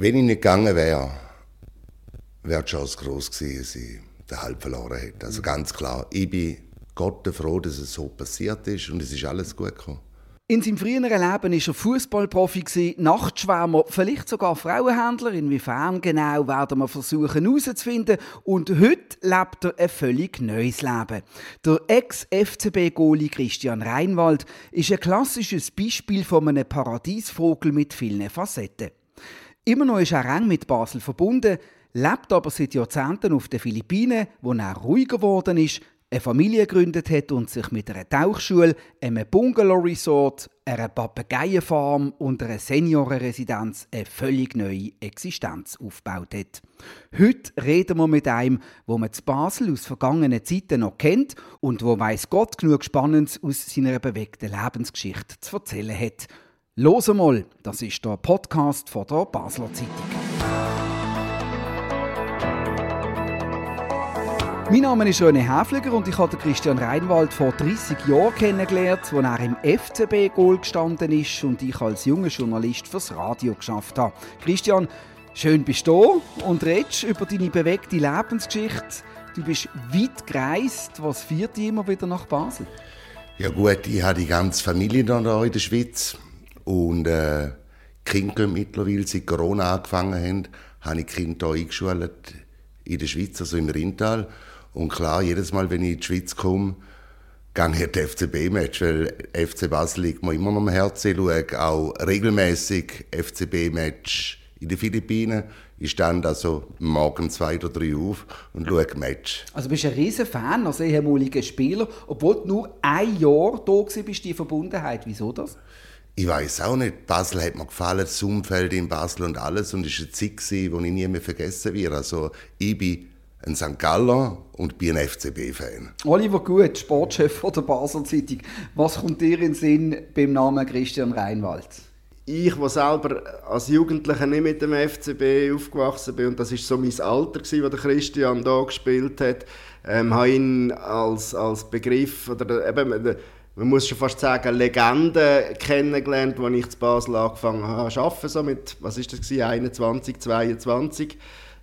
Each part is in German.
wenn ich nicht gegangen wäre, wäre die Chance groß gewesen, dass ich den Halb verloren hätte. Also ganz klar, ich bin Gott froh, dass es so passiert ist und es ist alles gut gekommen. In seinem früheren Leben war er Fußballprofi, Nachtschwärmer, vielleicht sogar Frauenhändler. Inwiefern genau werden wir versuchen herauszufinden. Und heute lebt er ein völlig neues Leben. Der Ex-FCB-Goalie Christian Reinwald ist ein klassisches Beispiel von einem Paradiesvogel mit vielen Facetten. Immer noch ist er eng mit Basel verbunden, lebt aber seit Jahrzehnten auf den Philippinen, wo er ruhiger geworden ist, eine Familie gegründet hat und sich mit einer Tauchschule, einem Bungalow-Resort, einer Papageienfarm und einer Seniorenresidenz eine völlig neue Existenz aufgebaut hat. Heute reden wir mit einem, wo man zu Basel aus vergangenen Zeiten noch kennt und wo weiß Gott genug Spannendes aus seiner bewegten Lebensgeschichte zu erzählen hat. Los mal, das ist der Podcast von der Basler Zeitung. Mein Name ist René Häfliger und ich habe Christian Reinwald vor 30 Jahren kennengelernt, als er im FCB-Goal gestanden ist und ich als junger Journalist fürs Radio geschafft habe. Christian, schön bist du und redest über deine bewegte Lebensgeschichte. Du bist weit gereist. Was führt dich immer wieder nach Basel? Ja gut, ich habe die ganze Familie da in der Schweiz und äh, Kinder mittlerweile, seit Corona angefangen haben, habe ich Kinder hier eingeschult in der Schweiz, also im Rintal. Und klar, jedes Mal, wenn ich in die Schweiz komme, gehe ich den FCB-Match, weil FC Basel liegt mir immer noch am Herzen. Ich schaue auch regelmäßig FCB-Match in den Philippinen. Ich stand also morgen zwei oder drei auf und schaue Match. Also bist du ein riesen Fan als ehemaliger Spieler, obwohl du nur ein Jahr da warst, die Verbundenheit. Wieso das? Ich weiß auch nicht. Basel hat mir gefallen, das Umfeld in Basel und alles. Und es war eine Zeit, die ich nie mehr vergessen werde. Also ich bin ein St. Galler und bin ein FCB-Fan. Oliver Gut, Sportchef der Basel Zeitung. Was kommt dir in den Sinn beim Namen Christian Reinwald? Ich, der selber als Jugendlicher nicht mit dem FCB aufgewachsen bin, und das war so mein Alter, gewesen, wo der Christian da gespielt hat, ähm, habe ihn als, als Begriff, oder eben, man muss schon fast sagen, Legende kennengelernt, als ich zu Basel angefangen habe zu arbeiten, so mit, was ist das gewesen, 21, 22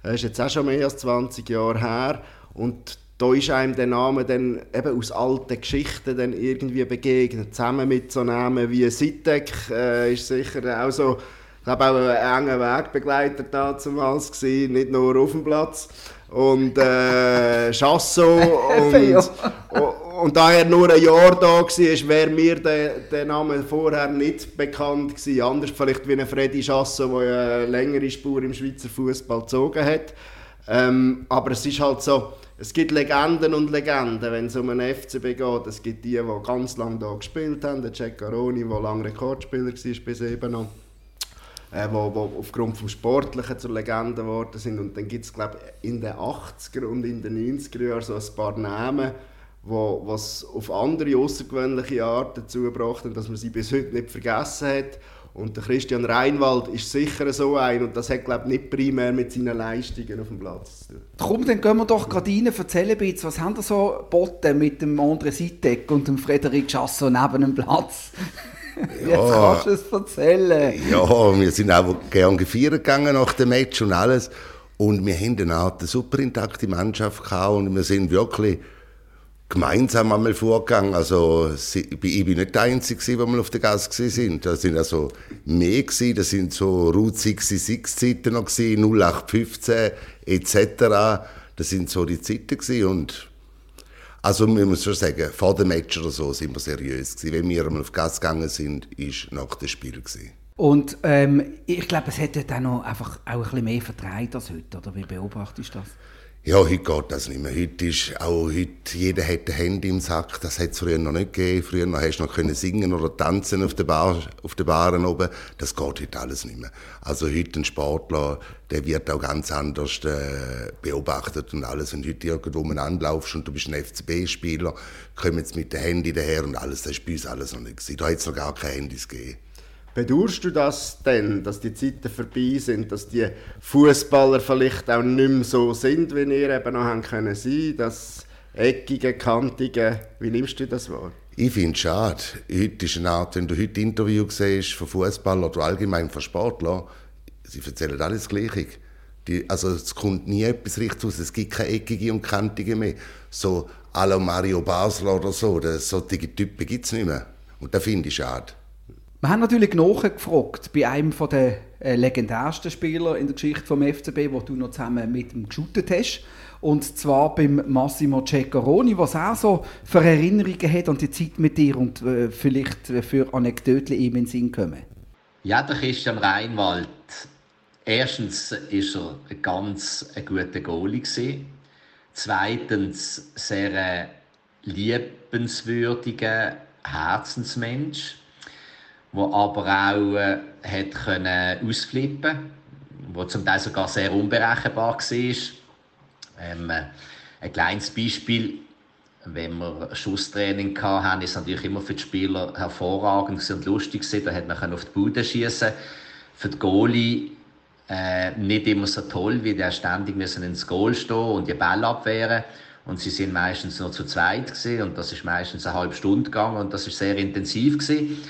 das ist jetzt auch schon mehr als 20 Jahre her. Und da ist einem der Name dann eben aus alten Geschichten dann irgendwie begegnet. Zusammen mit so Namen wie Sitek äh, ist sicher auch so, ich habe auch ein enger Wegbegleiter damals gewesen, nicht nur auf dem Platz. Und äh, Chasso und, und da er nur ein Jahr da war, wäre mir der, der Name vorher nicht bekannt gewesen. Anders vielleicht wie ein Freddy Chasso, der eine längere Spur im Schweizer Fußball gezogen hat. Ähm, aber es ist halt so, es gibt Legenden und Legenden, wenn es um einen FCB geht. Es gibt die, die ganz lange da gespielt haben, der Jack Caroni, der lange Rekordspieler war bis eben noch äh, wo, wo aufgrund des Sportlichen zur Legende geworden sind. Und dann gibt es, glaube in den 80er und in den 90er Jahren so ein paar Namen, wo was auf andere außergewöhnliche Art dazu gebracht haben, dass man sie bis heute nicht vergessen hat. Und der Christian Reinwald ist sicher so ein und das hat glaube nicht primär mit seinen Leistungen auf dem Platz zu tun. Komm, dann gehen wir doch gerade rein, erzähl ein bisschen, was haben wir so geboten mit dem André Sitek und dem Frederik Chasson neben dem Platz? Ja, Jetzt kannst du es erzählen. Ja, wir sind auch gerne gefeiert gegangen nach dem Match und alles. Und wir haben eine Art super intakte Mannschaft gehabt und wir sind wirklich gemeinsam einmal vorgegangen. Also ich bin nicht der Einzige, der mal auf der Gas sind. Da sind also mehr gewesen. Das sind so Route 66 Zeiten noch gewesen, 0815 etc. Das sind so die Zeiten gewesen. und also man muss schon sagen, vor dem Match oder so sind wir seriös gewesen. Wenn wir einmal auf Gas gegangen sind, ist nach dem Spiel gewesen. Und ähm, ich glaube, es hätte dann noch einfach auch ein bisschen mehr vertreibt als heute, oder wie beobachtest du das? Ja, heute geht das nicht mehr. Heute ist auch heute, jeder hat ein Handy im Sack. Das hat es früher noch nicht gegeben. Früher noch hast du noch können singen oder tanzen auf der Bar, auf der Baren oben. Das geht heute alles nicht mehr. Also heute ein Sportler, der wird auch ganz anders äh, beobachtet und alles. Und heute irgendwo man anlaufst und du bist ein FCB-Spieler, kommen jetzt mit dem Handy daher und alles. Das ist bei uns alles noch nicht gewesen. Da hat es noch gar keine Handys gegeben. Bedauerst du das denn, dass die Zeiten vorbei sind, dass die Fußballer vielleicht auch nicht mehr so sind, wie ihr eben noch haben können sein, das eckige, kantige, wie nimmst du das wahr? Ich finde es schade. Heute ist eine Art, wenn du heute Interview siehst von Fußballern oder allgemein von Sportlern, sie erzählen alles das Gleiche. Die, also es kommt nie etwas richtig aus, es gibt keine eckige und kantige mehr. So à Mario Basler oder so, solche Typen gibt es nicht mehr. Und das finde ich schade. Wir haben natürlich nachgefragt bei einem der äh, legendärsten Spieler in der Geschichte vom FCB, wo du noch zusammen mit ihm geshootet hast. Und zwar beim Massimo Ceccaroni, was er so für Erinnerungen hat an die Zeit mit dir und äh, vielleicht für Anekdoten ihm in den Sinn kommen. Ja, der Christian Reinwald. Erstens war er ein ganz guter Goalie. Zweitens sehr ein liebenswürdiger Herzensmensch wo aber auch äh, hat können ausflippen wo zum Teil sogar sehr unberechenbar war. Ähm, äh, ein kleines Beispiel, wenn wir Schusstraining hatten, ist es natürlich immer für die Spieler hervorragend und lustig. Da hat man auf die Bude schießen. Für die Goalie äh, nicht immer so toll, wie der ständig müssen ins Goal stehen und die Bälle abwehren. Und sie sind meistens nur zu zweit gewesen, und das ist meistens eine halbe Stunde gegangen und das ist sehr intensiv gewesen.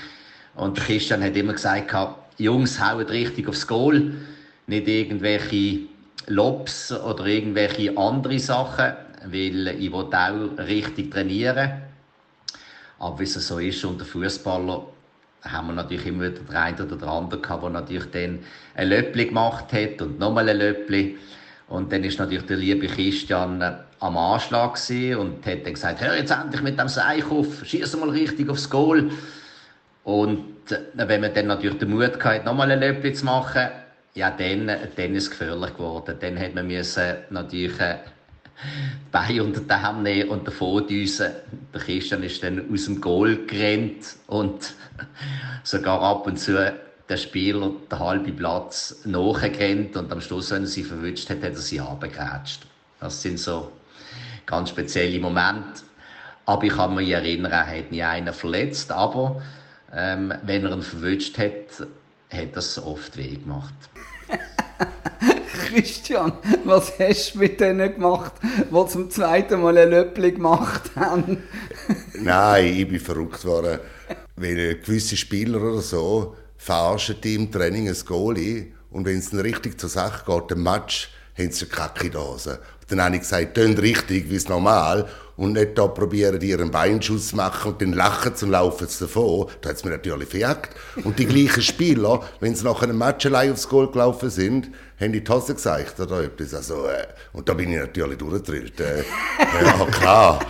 Und Christian hat immer gesagt, Jungs, hauen richtig aufs Goal, nicht irgendwelche Lobs oder irgendwelche andere Sachen, weil ich will auch richtig trainieren. Aber wie es so ist unter Fußballer, haben wir natürlich immer wieder den einen oder den anderen gehabt, der natürlich dann ein Löppli gemacht hat und nochmal ein Löppli. Und dann ist natürlich der liebe Christian am Anschlag und hat dann gesagt, hör jetzt endlich mit dem Seich auf, schieß mal richtig aufs Goal. Und äh, wenn man dann natürlich den Mut hatte, nochmal ein Löppli zu machen, ja, dann, dann ist es gefährlich geworden. Dann hat man müssen natürlich äh, die Beine unter den Arm nehmen und davon düsen. Der Christian ist dann aus dem Goal gerannt und sogar ab und zu der Spieler den halben Platz nachgerannt und am Schluss, wenn er sie verwünscht hat, hat er sie abgegrätscht. Das sind so ganz spezielle Momente. Aber ich kann mich erinnern, er hat nie einen verletzt, aber ähm, wenn er ihn verwünscht hat, hat das oft weh gemacht. Christian, was hast du mit denen gemacht, die zum zweiten Mal ein Löppli gemacht haben? Nein, ich bin verrückt worden. Weil gewisse Spieler oder so verarschen die im Training ein Goalie und wenn es dann richtig zur Sache geht, der Match, haben sie eine Kacke in Hose. Dann habe ich gesagt, tönt richtig, wie es normal und nicht da probieren, ihren Beinschuss zu machen und dann lachen und laufen sie davon. Da hat es mir natürlich verjagt. Und die gleichen Spieler, wenn sie nach einem Match allein aufs Goal gelaufen sind, haben die Hose gesagt oder etwas. Also, äh, und da bin ich natürlich durchgedrillt. Äh, ja, klar.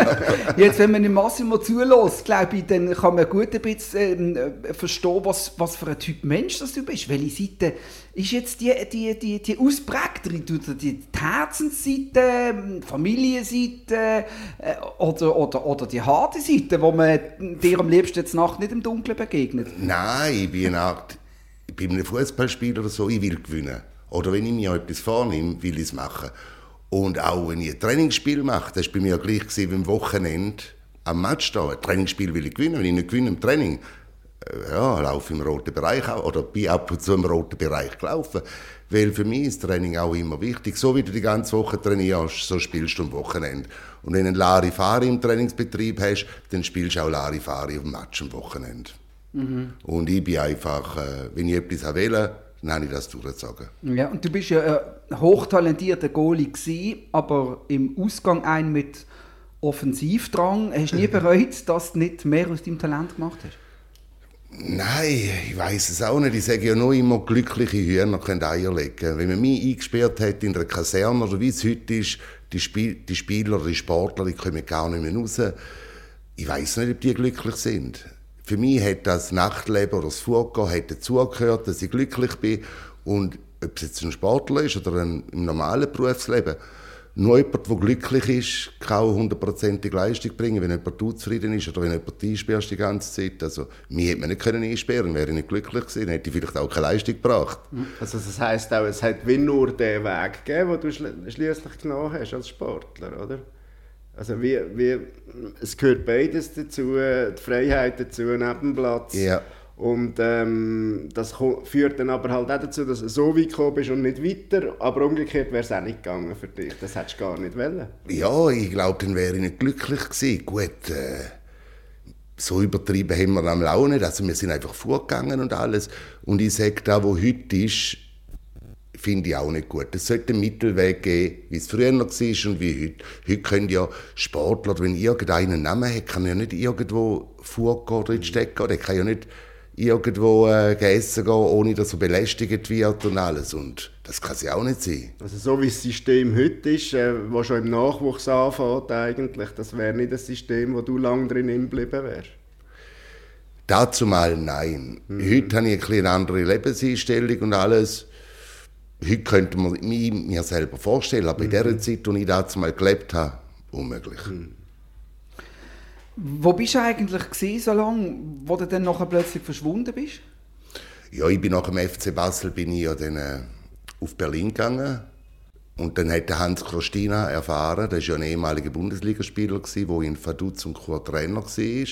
Jetzt, wenn man Massimo zulässt, glaube ich, dann kann man gut ein bisschen äh, verstehen, was, was für ein Typ Mensch das du bist. Welche Seite ist jetzt die, die, die, die ausprägtere? Die, die Herzensseite, Familienseite oder, oder, oder die harte Seite, wo man dir am liebsten jetzt Nacht nicht im Dunkeln begegnet? Nein, ich bin eine Art, ich bin ein Fußballspieler oder so, ich will gewinnen. Oder wenn ich mir etwas vornehme, will ich es machen. Und auch wenn ich ein Trainingsspiel mache, das war bei mir gleich wie am Wochenende am Match da. Ein Trainingsspiel will ich gewinnen. Wenn ich nicht gewinne im Training, äh, ja, laufe im roten Bereich oder bin ab und zu im roten Bereich gelaufen. Weil für mich ist Training auch immer wichtig. So wie du die ganze Woche trainierst, so spielst du am Wochenende. Und wenn du einen Larifari im Trainingsbetrieb hast, dann spielst du auch Larifari auf dem Match am Wochenende. Mhm. Und ich bin einfach, äh, wenn ich etwas will, dann habe ich das durchgezogen. Ja, und du bist ja ein hochtalentierter Goalie gewesen, aber im Ausgang ein mit Offensivdrang. Hast du nie bereut, dass du nicht mehr aus deinem Talent gemacht hast? Nein, ich weiß es auch nicht. Ich sage ja nur immer, glückliche Hühner können Eier legen. Wenn man mich eingesperrt hat in einer Kaserne oder wie es heute ist, die, Spiel die Spieler, die Sportler, die kommen gar nicht mehr raus. Ich weiß nicht, ob die glücklich sind. Für mich hat das Nachtleben oder das Vorgehen dazugehört, dass ich glücklich bin. Und ob es jetzt ein Sportler ist oder ein, im normalen Berufsleben, nur jemand, der glücklich ist, kann hundertprozentige Leistung bringen, wenn jemand unzufrieden ist oder wenn jemand einsperrst die ganze Zeit. Also, mich hätte man nicht können einsperren wäre ich nicht glücklich gewesen, hätte ich vielleicht auch keine Leistung gebracht. Also das heisst auch, es hat wie nur den Weg gegeben, den du schließlich genommen hast als Sportler, oder? Also wie, wie, es gehört beides dazu, die Freiheit dazu, neben dem Platz. Ja. Und ähm, das führt dann aber halt auch dazu, dass du so weit gekommen bist und nicht weiter. Aber umgekehrt wäre es auch nicht gegangen für dich. Das hättest du gar nicht wollen. Ja, ich glaube, dann wäre ich nicht glücklich gewesen. Gut, äh, so übertrieben haben wir am auch nicht. Also wir sind einfach vorgegangen und alles. Und ich sage, da wo heute ist, finde ich auch nicht gut. Es sollte einen Mittelweg geben, wie es früher noch war und wie heute. Heute können ja Sportler, wenn irgendeiner einen Namen hat, kann ja nicht irgendwo vorgehen drin stecken. Der kann ja nicht irgendwo äh, essen gehen, ohne dass er belästigt wird und alles. Und das kann es ja auch nicht sein. Also so wie das System heute ist, äh, das schon im Nachwuchs anfängt eigentlich, das wäre nicht das System, wo du lange drin geblieben wärst? Dazu mal nein. Mhm. Heute habe ich eine andere Lebenseinstellung und alles. Heute könnte man mir selber vorstellen, aber mhm. in der Zeit, in der ich dazu mal gelebt habe, unmöglich. Mhm. Wo bist du eigentlich gewesen, so lange, wo du dann nachher plötzlich verschwunden bist? Ja, ich bin nach dem FC Basel bin ich ja dann, äh, auf Berlin gegangen. Und dann hat Hans Christina erfahren, der war ja ein ehemaliger Bundesligaspieler, der in Vaduz und Chur Trainer war.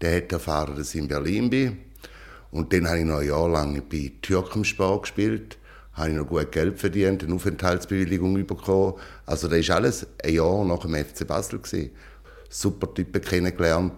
Der hat erfahren, dass ich in Berlin bin. Und dann habe ich noch ein Jahr lang bei Türkensport gespielt. Habe ich noch gut Geld verdient, eine Aufenthaltsbewilligung bekommen. Also das war alles ein Jahr nach dem FC Basel. Gewesen super Typen kennengelernt.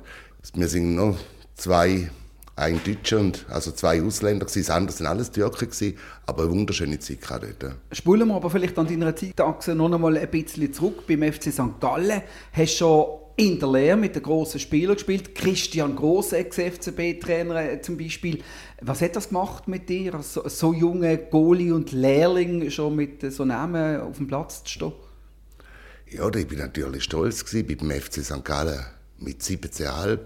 Wir sind noch zwei, ein Deutscher und also zwei Ausländer gewesen. Das andere sind alles Türken aber eine wunderschöne Zeit dort. Spulen wir aber vielleicht an deiner Zeitachse noch einmal ein bisschen zurück. Beim FC St. Gallen hast du schon in der Lehre mit den grossen Spielern gespielt. Christian Gross, Ex-FCB-Trainer äh, zum Beispiel. Was hat das gemacht mit dir, so, so junge Goalie und Lehrling schon mit so Namen auf dem Platz zu stehen? Ja, ich bin natürlich stolz gewesen. Beim FC St. Gallen mit 17,5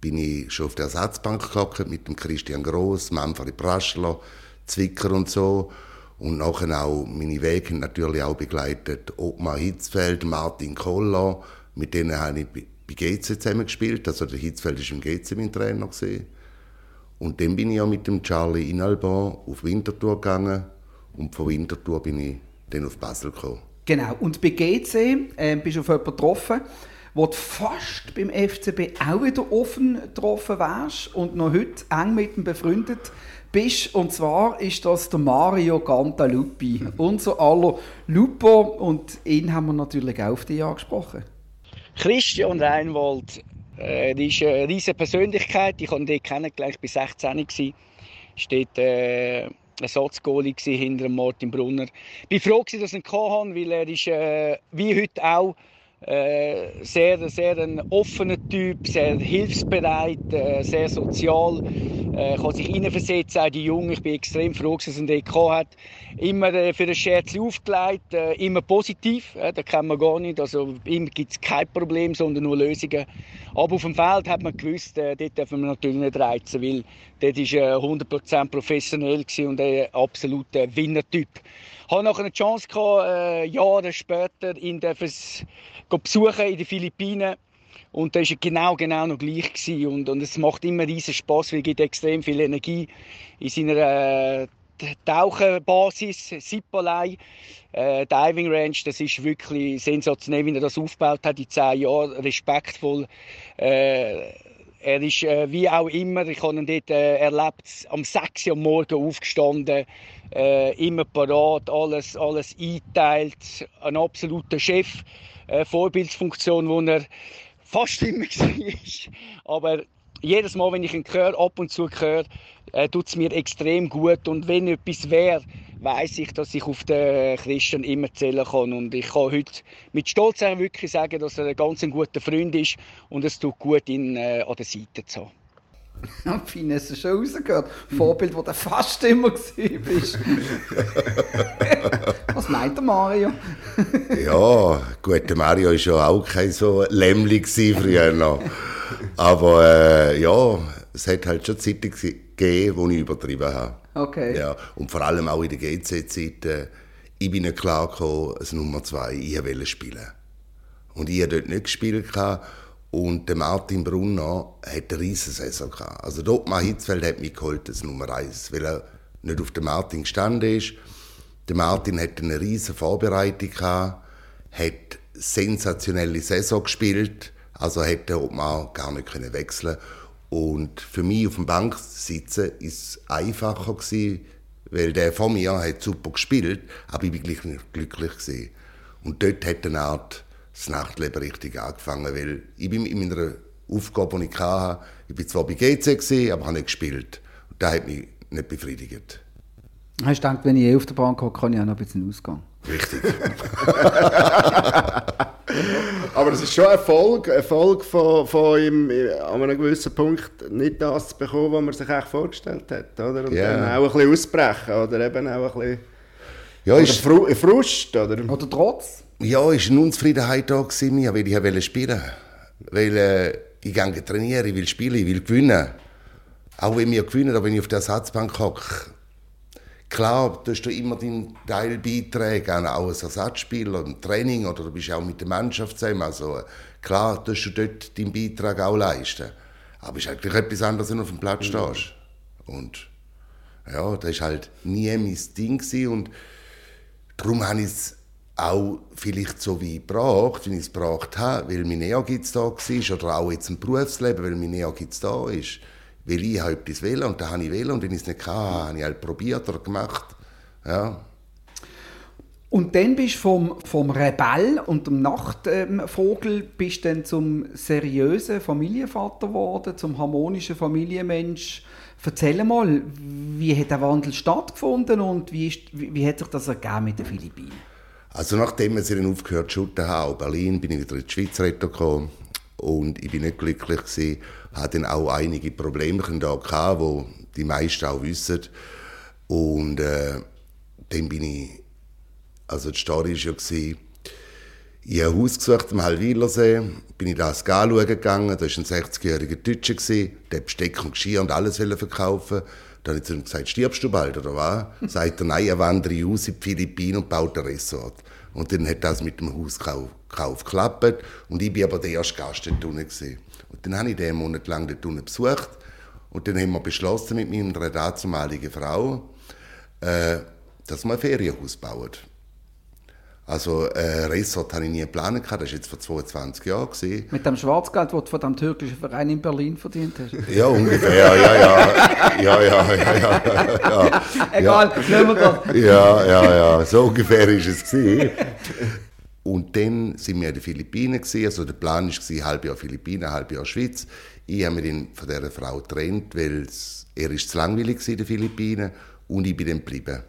bin ich schon auf der Ersatzbank gehockt mit dem Christian Gross, Manfred Praschler, Zwicker und so. Und nachher auch meine Wege natürlich auch begleitet Ottmar Hitzfeld, Martin Koller. Mit denen habe ich bei GC zusammen gespielt. Also der Hitzfeld war im GC mein Trainer. Gewesen. Und dann bin ich auch mit dem Charlie Inalban auf Winterthur gegangen. Und von Winterthur bin ich dann auf Basel gekommen. Genau. Und bei GC äh, bist du auf jemanden getroffen, wo du fast beim FCB auch wieder offen getroffen wärst und noch heute eng mit ihm befreundet bist. Und zwar ist das der Mario Gantalupi, unser aller Lupo. Und ihn haben wir natürlich auch auf dich angesprochen. Christian Reinwald äh, ist eine riesige Persönlichkeit. Ich habe ihn kennengelernt, ich war 16. Steht, äh, Ersatzgoalie hinter Martin Brunner. Ich war froh, dass ich ihn hatte, weil er ist, äh, wie heute auch äh, sehr, sehr ein offener Typ, sehr hilfsbereit, äh, sehr sozial, äh, kann sich hineinversetzen, auch die Jungen. Ich bin extrem froh, dass er ihn dort hat. Immer äh, für ein Scherz aufgelegt, äh, immer positiv, äh, das kennen wir gar nicht. Also immer gibt es kein Problem, sondern nur Lösungen. Aber auf dem Feld hat man gewusst, äh, dort dürfen wir natürlich nicht reizen, weil dort war äh, 100% professionell und ein absoluter Winnertyp. Ich hatte nachher eine Chance, gehabt, äh, Jahre später ihn besuchen in den Philippinen. Und da war genau, genau noch gleich. Und, und es macht immer riesen Spass, weil er extrem viel Energie in seiner äh, Tauchenbasis, Sipolei, äh, Diving Range, das ist wirklich sensationell, wie er das aufgebaut hat in zehn Jahren, respektvoll. Äh, er ist äh, wie auch immer, ich habe ihn dort äh, erlebt, am 6 Uhr am Morgen aufgestanden, äh, immer parat, alles, alles einteilt, ein absoluter Chef, äh, Vorbildsfunktion, wo er fast immer war. Aber jedes Mal, wenn ich ihn höre, ab und zu höre, äh, tut es mir extrem gut. Und wenn etwas wäre, weiß ich, dass ich auf den Christian immer zählen kann. Und ich kann heute mit Stolz wirklich sagen, dass er ein ganz guter Freund ist und es tut gut, ihn äh, an der Seite zu haben. Ja, fein hast du schon rausgehört. Vorbild, wo du fast immer bist. Was meint der Mario? ja, gut, der Mario war ja auch kein so Lämmli früher noch. Aber äh, ja, es hat halt schon Zeiten gegeben, wo ich übertrieben habe. Okay. Ja, und vor allem auch in der GC-Zeit. Äh, ich bin nicht klar gekommen, als Nummer zwei, ich wollte spielen. Und ich habe dort nicht gespielt. Und der Martin Brunner hat eine riesige Saison gehabt. Also der Ottmar Hitzfeld hat mich geholt als Nummer eins, weil er nicht auf den Martin gestanden ist. Der Martin hat eine riesige Vorbereitung gehabt, hat sensationelle Saison gespielt, also hätte Ottmar gar nicht können wechseln und für mich auf der Bank sitzen ist einfacher gewesen, weil der von mir hat super gespielt, aber ich bin glücklich, glücklich gewesen. Und dort hat eine Art das Nachtleben richtig angefangen, weil ich bin in meiner Aufgabe, die ich hatte, ich war zwar bei GC, gewesen, aber habe nicht gespielt. Und das hat mich nicht befriedigt. Hast du gedacht, wenn ich eh auf der Bank hocke, kann ich auch noch ein bisschen ausgehen? Richtig. Aber es ist schon Erfolg, Erfolg von, von ihm, an einem gewissen Punkt nicht das zu bekommen, was man sich eigentlich vorgestellt hat. Oder? Und Ja. dann auch ein bisschen ausbrechen oder eben auch ein bisschen Ja, oder Frust. Oder? Oder trotz? Ja, ist eine Unzufriedenheit da gewesen, mir, weil ich wollte spielen Weil äh, ich gehe trainieren, ich will spielen, ich will gewinnen. Auch wenn wir gewinnen, aber wenn ich auf der Ersatzbank hocke, klar, tust du immer deinen Teil beitragen, auch als Ersatzspieler im Training oder du bist auch mit der Mannschaft zusammen. Also, äh, klar, tust du dort deinen Beitrag auch leisten. Aber es ist eigentlich etwas anderes, wenn du auf dem Platz stehst. Und ja, das war halt nie mein Ding. Gewesen. Und darum habe ich es auch vielleicht so wie gebracht, wie ich es gebracht habe, weil mein Ehrgeiz da war oder auch jetzt im Berufsleben, weil mein Ehrgeiz da ist. Weil ich habe etwas wählen und da habe ich wählen und wenn ich es nicht hatte, habe ich halt probiert oder gemacht. Ja. Und dann bist du vom, vom Rebell und dem Nachtvogel bist dann zum seriösen Familienvater geworden, zum harmonischen Familienmensch. Erzähl mal, wie hat der Wandel stattgefunden und wie, ist, wie, wie hat sich das ergeben mit den Philippinen? Also nachdem wir dann aufgehört haben, in Berlin, bin ich wieder in die Schweiz gekommen und ich bin nicht glücklich gewesen, hatte dann auch einige Probleme da gehabt, wo die meisten auch wissen. Und äh, dann bin ich, also die Story war ja, gewesen, ich habe ein Haus gesucht am Halwilersee, bin ich das anschauen gegangen, da war ein 60-jähriger Deutscher, der Besteck und Geschirr und alles wollte verkaufen. Da habe ich zu ihm gesagt, stirbst du bald, oder was? Sagt er, nein, er wandere aus in die Philippinen und baut ein Resort. Und dann hat das mit dem Hauskauf Kauf geklappt und ich war aber der erste Gast dort unten. Und dann habe ich den Monat lang dort unten besucht und dann haben wir beschlossen mit meiner dazumaligen Frau, äh, dass wir ein Ferienhaus bauen. Also äh, Resort habe ich nie geplant, das war jetzt vor 22 Jahren. Gewesen. Mit dem Schwarzgeld, das du von dem türkischen Verein in Berlin verdient hast? Ja, ungefähr, ja, ja. Ja, ja, ja, ja. ja. Egal, lassen wir das. Ja, ja, ja, so ungefähr war es. Gewesen. Und dann sind wir in den Philippinen. Gewesen. Also der Plan war, halbes Jahr Philippinen, halbes Jahr Schweiz. Ich habe mich dann von dieser Frau getrennt, weil er ist zu langweilig war in den Philippinen und ich bin dann geblieben.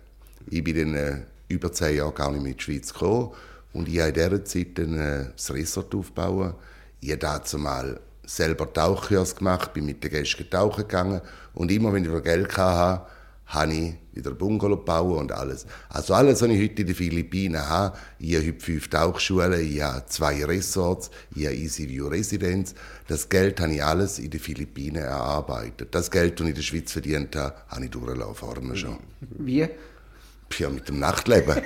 Ich bin dann äh, über zehn Jahre gar nicht mehr in die Schweiz gekommen und ich habe in dieser Zeit dann, äh, das Resort aufgebaut. Ich habe dazu mal selber Tauchkurs gemacht, bin mit den Gästen tauchen gegangen und immer wenn ich wieder Geld hatte, habe ich wieder Bungalow bauen und alles. Also alles, was ich heute in den Philippinen habe, ich habe heute fünf Tauchschulen, ich habe zwei Resorts, ich habe Easy View Residenz. Das Geld habe ich alles in den Philippinen erarbeitet. Das Geld, das ich in der Schweiz verdient habe, habe ich durchlaufen vorne schon. Wie? Ja, mit dem Nachtleben.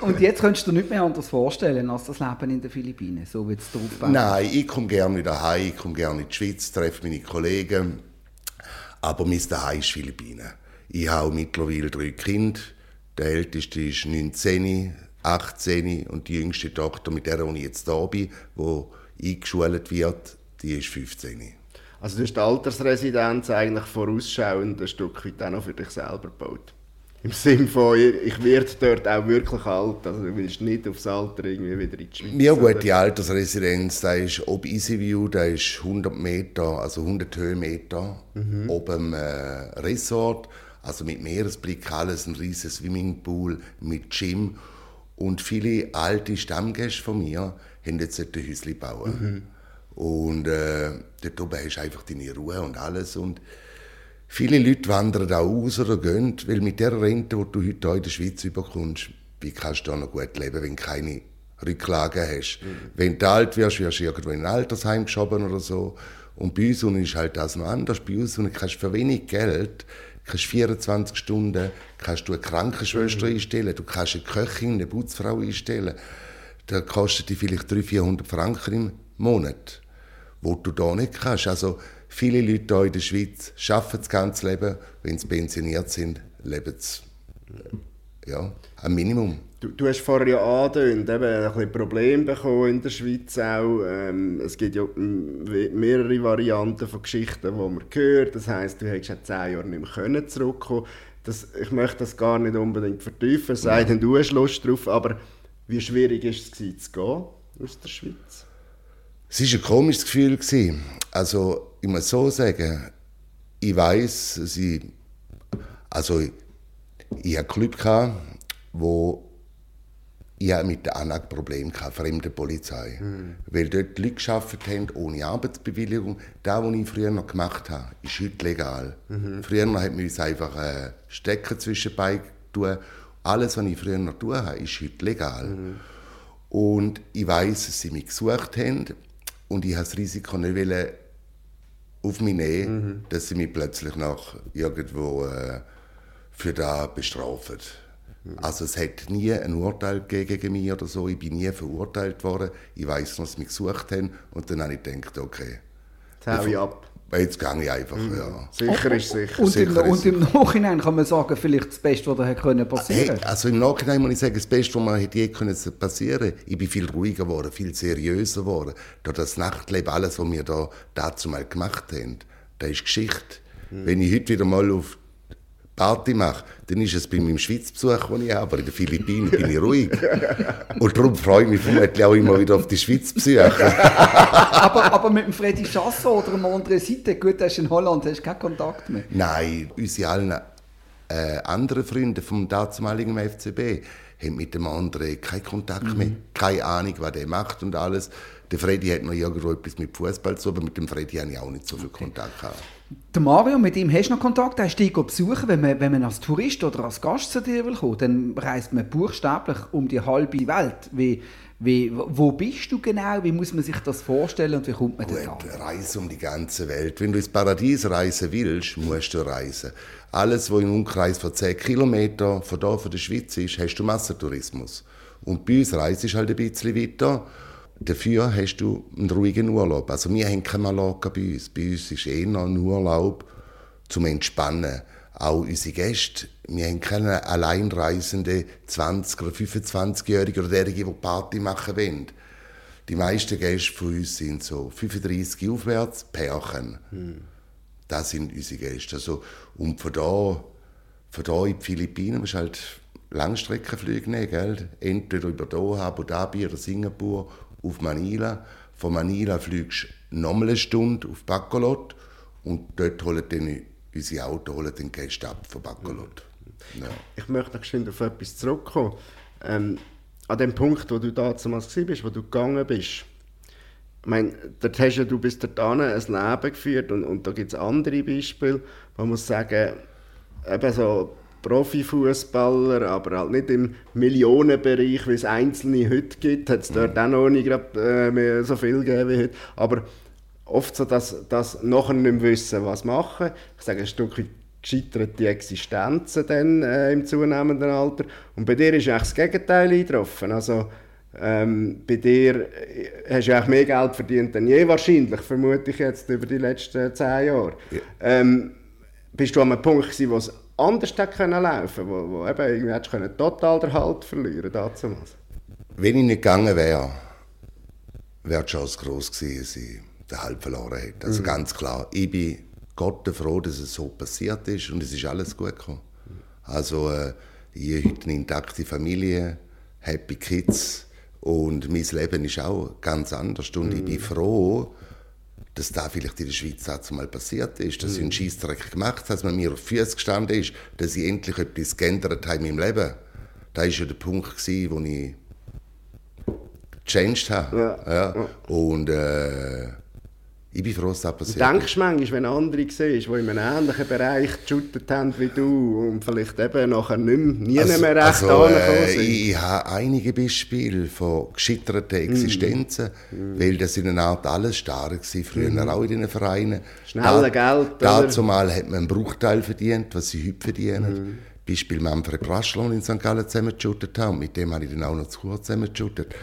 Und jetzt könntest du dir nicht mehr anders vorstellen als das Leben in den Philippinen, so wie es drauf. Nein, ich komme gerne wieder heim, ich komme gerne in die Schweiz, treffe meine Kollegen. Aber mein Zuhause ist Philippinen. Ich habe mittlerweile drei Kinder. Der älteste ist 19, 18 und die jüngste Tochter, mit der ich jetzt da bin, die eingeschult wird, die ist 15. Also du hast die Altersresidenz eigentlich vorausschauend ein Stück weit auch noch für dich selber gebaut. Im Sinne von, ich werde dort auch wirklich alt, also du willst nicht aufs Alter irgendwie wieder in die Schweiz. Ja gut, die Altersresidenz, da ist ob Easyview, da ist 100 Meter, also 100 Höhenmeter, oben äh, Resort, also mit Meeresblick, alles, ein riesiges Swimmingpool mit Gym. Und viele alte Stammgäste von mir haben jetzt ein Häuschen bauen. Und äh, dort oben hast du einfach deine Ruhe und alles. Und viele Leute wandern auch aus oder gehen, weil mit der Rente, die du heute in der Schweiz bekommst, wie kannst du da noch gut leben, wenn du keine Rücklagen hast. Wenn du alt wirst, wirst du irgendwo in ein Altersheim geschoben oder so. Und bei uns ist halt das noch anders. Bei uns unten kannst du für wenig Geld kannst 24 Stunden kannst du eine Krankenschwester einstellen, du kannst eine Köchin, eine Putzfrau einstellen. Da kostet die vielleicht 300, 400 Franken im Monat, wo du da nicht kannst. Also viele Leute hier in der Schweiz arbeiten das ganze Leben, wenn sie pensioniert sind, leben sie ja, am Minimum. Du, du hast vorher ja angedeutet, eben ein bisschen Probleme bekommen in der Schweiz auch. Ähm, es gibt ja mehrere Varianten von Geschichten, die man hört. Das heisst, du hättest ja zehn Jahre nicht mehr können zurückkommen das, Ich möchte das gar nicht unbedingt vertiefen, sei denn du hast Lust drauf. Aber wie schwierig war es, zu gehen aus der Schweiz? Es war ein komisches Gefühl. gewesen. Also, ich muss so sagen, ich weiß, sie, also ich hatte Club gehabt, wo ich mit der ANAG Probleme hatte, fremde Polizei. Mhm. Weil dort Leute gearbeitet haben ohne Arbeitsbewilligung. Das, was ich früher noch gemacht habe, ist heute legal. Mhm. Früher hat man uns einfach äh, Stecker zwischen Beinen tun. Alles, was ich früher noch tun habe, ist heute legal. Mhm. Und ich weiß, dass sie mich gesucht haben und ich habe das Risiko nicht wollen, auf mich nehmen, mhm. dass sie mich plötzlich noch irgendwo äh, für da bestrafen. Mhm. Also es hat nie ein Urteil gegen mich oder so. Ich bin nie verurteilt worden. Ich weiß dass sie mich gesucht haben und dann habe ich gedacht, okay. Jetzt hau ich ab. Jetzt gehe ich einfach, mhm. ja. Sicher ist sicher. Und, sicher im, und im Nachhinein kann man sagen, vielleicht das Beste, was da können passieren hey, Also im Nachhinein muss ich sagen, das Beste, was mir je können passieren Ich bin viel ruhiger geworden, viel seriöser geworden. Durch das Nachtleben, alles, was wir da dazu mal gemacht haben, das ist Geschichte. Mhm. Wenn ich heute wieder mal auf Party mache, dann ist es bei meinem Schweizbesuch, den ich habe. Aber in den Philippinen bin ich ruhig. Und darum freue ich mich vermutlich auch immer wieder auf die Schweizbesuche. aber, aber mit dem Freddy Chasson oder dem André Seite, gut, der ist in Holland, hast du keinen Kontakt mehr? Nein, unsere allen äh, anderen Freunde vom damaligen FCB haben mit dem André keinen Kontakt mhm. mehr, keine Ahnung, was der macht und alles. Der Freddy hat noch irgendwo etwas mit Fußball zu, aber mit dem Freddy habe ich auch nicht so viel Kontakt gehabt. Der Mario, mit ihm hast du noch Kontakt, hast du dich besuchen, wenn man, wenn man als Tourist oder als Gast zu dir will kommen, dann reist man buchstäblich um die halbe Welt. Wie, wie, wo bist du genau? Wie muss man sich das vorstellen und wie kommt man Gut, Reise um die ganze Welt. Wenn du ins Paradies reisen willst, musst du reisen. Alles, was im Umkreis von 10 Kilometern von hier, von der Schweiz ist, hast du Massentourismus. Und bei uns reist halt ein bisschen weiter Dafür hast du einen ruhigen Urlaub. Also wir haben keine Mallorca bei uns. Bei uns ist eher ein Urlaub zum Entspannen. Auch unsere Gäste, wir haben keine alleinreisende 20- oder 25-Jährige oder derige, die Party machen wollen. Die meisten Gäste von uns sind so 35 aufwärts, Pärchen. Hm. Das sind unsere Gäste. Also, und von da, von da in die Philippinen musst du halt Langstreckenflüge nehmen, gell? entweder über Doha, Abu Dhabi oder Singapur auf Manila. Von Manila fliegst du nochmal eine Stunde auf Bacolod und dort holen dann unsere Auto holen den Gäste ab von Bacolod. Ja. Ich möchte noch schnell auf etwas zurückkommen. Ähm, an dem Punkt, wo du damals warst, wo du gegangen bist, ich meine, dort hast ja, du bist dort ein Leben geführt und, und da gibt es andere Beispiele, wo man muss sagen, eben so Profifußballer, aber halt nicht im Millionenbereich, wie es einzelne heute gibt. Hat es dort auch noch nicht grad, äh, so viel gegeben wie heute. Aber oft so, dass, dass nachher nicht mehr wissen, was machen. Ich sage ein Stück gescheiterte Existenzen dann, äh, im zunehmenden Alter. Und bei dir ist eigentlich das Gegenteil eingetroffen. Also, ähm, bei dir äh, hast du eigentlich mehr Geld verdient denn je wahrscheinlich, vermute ich jetzt, über die letzten zehn Jahre. Ja. Ähm, bist du an einem Punkt gewesen, wo es anders können laufen wo, wo eben irgendwie hättest können total den Halt verlieren damals. Wenn ich nicht gegangen wäre, wäre die Chance groß gewesen, dass ich den Halt verloren hätte. Also mhm. ganz klar, ich bin Gott froh, dass es so passiert ist und es ist alles gut gekommen. Also äh, ich habe heute eine intakte Familie, Happy Kids und mein Leben ist auch ganz anders und mhm. ich bin froh, dass da vielleicht in der Schweiz auch mal passiert ist, dass mhm. ich einen Scheissdreck gemacht habe, dass man mir auf die Füße gestanden ist, dass ich endlich etwas geändert habe in meinem Leben. Das war ja der Punkt, wo ich gechanged habe. Ja. Ja. Und äh, ich bin froh, dass das passiert ist. Denkst du manchmal, wenn andere siehst, die in einem ähnlichen Bereich geshootet haben wie du und vielleicht eben nachher nicht nie also, mehr recht also, äh, sind? Ich habe einige Beispiele von gescheiterten Existenzen, mm. weil das in einer Art alles starr war, früher mm. auch in den Vereinen. Schnelle da, Geld, Dazu mal hat man einen Bruchteil verdient, was sie heute verdienen. Mm. Beispiel Manfred Raschler, in St. Gallen zusammengeschootet haben, mit dem habe ich dann auch noch zu kurz zusammengeschootet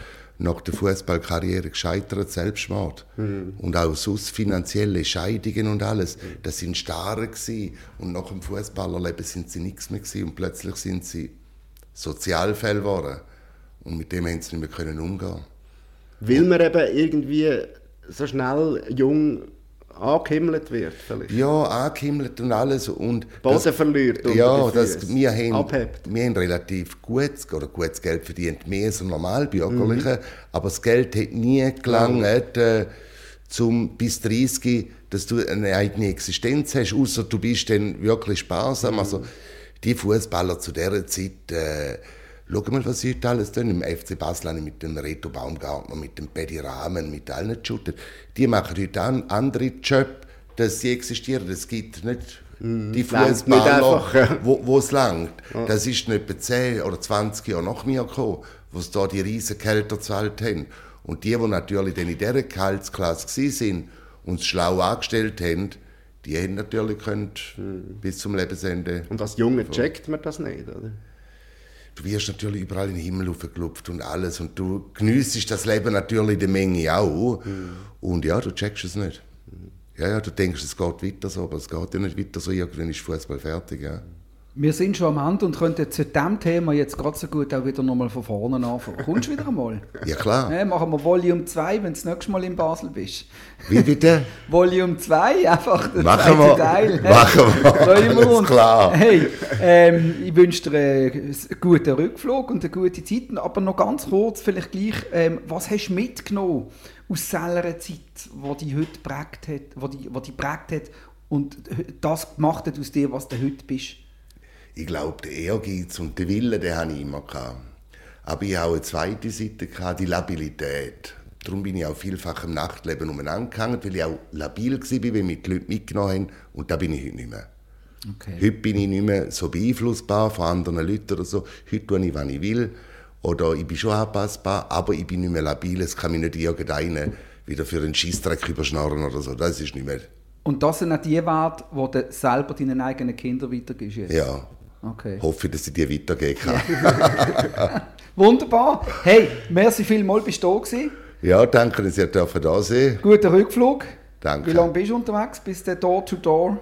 nach der Fußballkarriere gescheitert, Selbstmord. Mhm. Und auch sonst finanzielle Scheidungen und alles. Das sind Starre gewesen. Und nach dem Fußballerleben sind sie nichts mehr gewesen. Und plötzlich sind sie Sozialfälle geworden. Und mit dem haben sie nicht mehr können umgehen. Will man eben irgendwie so schnell jung angehimmelt wird vielleicht. Ja, angehimmelt und alles. Und Boden das, verliert Ja, das, wir, haben, wir haben relativ gutes, oder gutes Geld verdient, mehr als ein Normalbürgerliche, mhm. aber das Geld hat nie gelangt, äh, zum bis 30 dass du eine eigene Existenz hast, außer du bist dann wirklich sparsam. Also die Fußballer zu dieser Zeit, äh, schau mal, was sie heute alles tun. Im FC Basel mit dem Reto Baumgartner, mit dem Paddy Rahmen, mit allen Shooter. Die machen heute einen anderen Job, dass sie existieren. Es gibt nicht Mhm. die. Fußballer, wo, es langt. Das ist nicht etwa 10 oder 20 Jahre nach mir gekommen, wo sie da die riesen Kälter gezahlt haben. Und die, die natürlich dann in dieser Gehaltsklasse sind und es schlau angestellt haben, die haben natürlich können, bis zum Lebensende. Und als Junge checkt man das nicht, oder? Du wirst natürlich überall in den Himmel hochgelupft und alles. Und du geniessest das Leben natürlich in der Menge auch. Und ja, du checkst es nicht. Ja, ja, du denkst, es geht weiter so, aber es geht ja nicht weiter so. Irgendwann ist Fußball fertig. Ja. Wir sind schon am Ende und könnten zu diesem Thema jetzt gerade so gut auch wieder nochmal von vorne anfangen. Kommst du wieder einmal? ja, klar. Ja, machen wir Volume 2, wenn du das nächste Mal in Basel bist. Wie bitte? Volume 2, einfach der Machen zweite wir. Teil. Machen wir. Wir Alles klar. Hey, ähm, ich wünsche dir einen guten Rückflug und eine gute Zeit. Aber noch ganz kurz, vielleicht gleich, ähm, was hast du mitgenommen aus dieser Zeit, die dich heute prägt hat, die, die prägt hat und das gemacht hat aus dir, was du heute bist? Ich glaube, der Ehrgeiz und der Wille, den habe ich immer gehabt. Aber ich habe auch eine zweite Seite gehabt, die Labilität. Darum bin ich auch vielfach im Nachtleben umeinander gegangen, weil ich auch labil war, weil mich die Leute mitgenommen haben. Und da bin ich heute nicht mehr. Okay. Heute bin ich nicht mehr so beeinflussbar von anderen Leuten oder so. Heute tue ich, was ich will. Oder ich bin schon anpassbar, aber ich bin nicht mehr labil. Es kann mich nicht irgendeiner wieder für einen Scheissdreck überschnarren oder so. Das ist nicht mehr. Und das sind auch die Werte, die du selber deinen eigenen Kindern weitergibst. Jetzt. Ja. Okay. Hoffe, dass ich die weitergeben kann. Wunderbar. Hey, merci vielmals, bist du da gewesen. Ja, danke, dass ihr dürfen da sein. Guten Rückflug. Danke. Wie lange bist du unterwegs? Bis der Door to Door?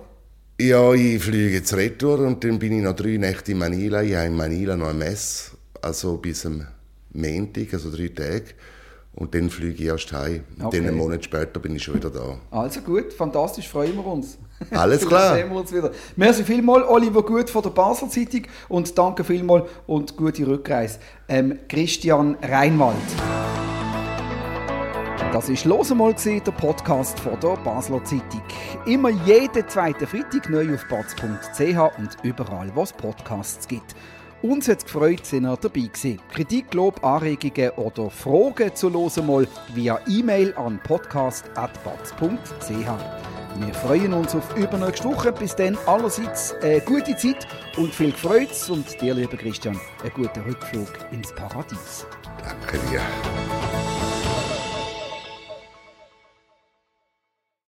Ja, ich fliege jetzt retour und dann bin ich noch drei Nächte in Manila. Ich habe in Manila noch ein Mess, also bis am Montag, also drei Tage. Und dann fliege ich erst heim. Und Okay. dann einen Monat später bin ich schon wieder da. Also gut, fantastisch, freuen wir uns. Alles klar. Dann sehen wir uns wieder. Merci vielmals, Oliver Gut von der Basel Zeitung und danke vielmals und gute Rückreise. Ähm, Christian Reinwald. Das ist «Los einmal», der Podcast von der Basler Zeitung. Immer jeden zweiten Freitag neu auf batz.ch und überall, wo es Podcasts gibt. Uns hat es gefreut, sind ihr dabei gewesen. Kritik, Lob, Anregungen oder Fragen zu «Los einmal» via E-Mail an podcast.batz.ch. Wir freuen uns auf übernächste Woche. Bis dann allerseits eine gute Zeit und viel Freude und dir, lieber Christian, einen guten Rückflug ins Paradies. Danke dir.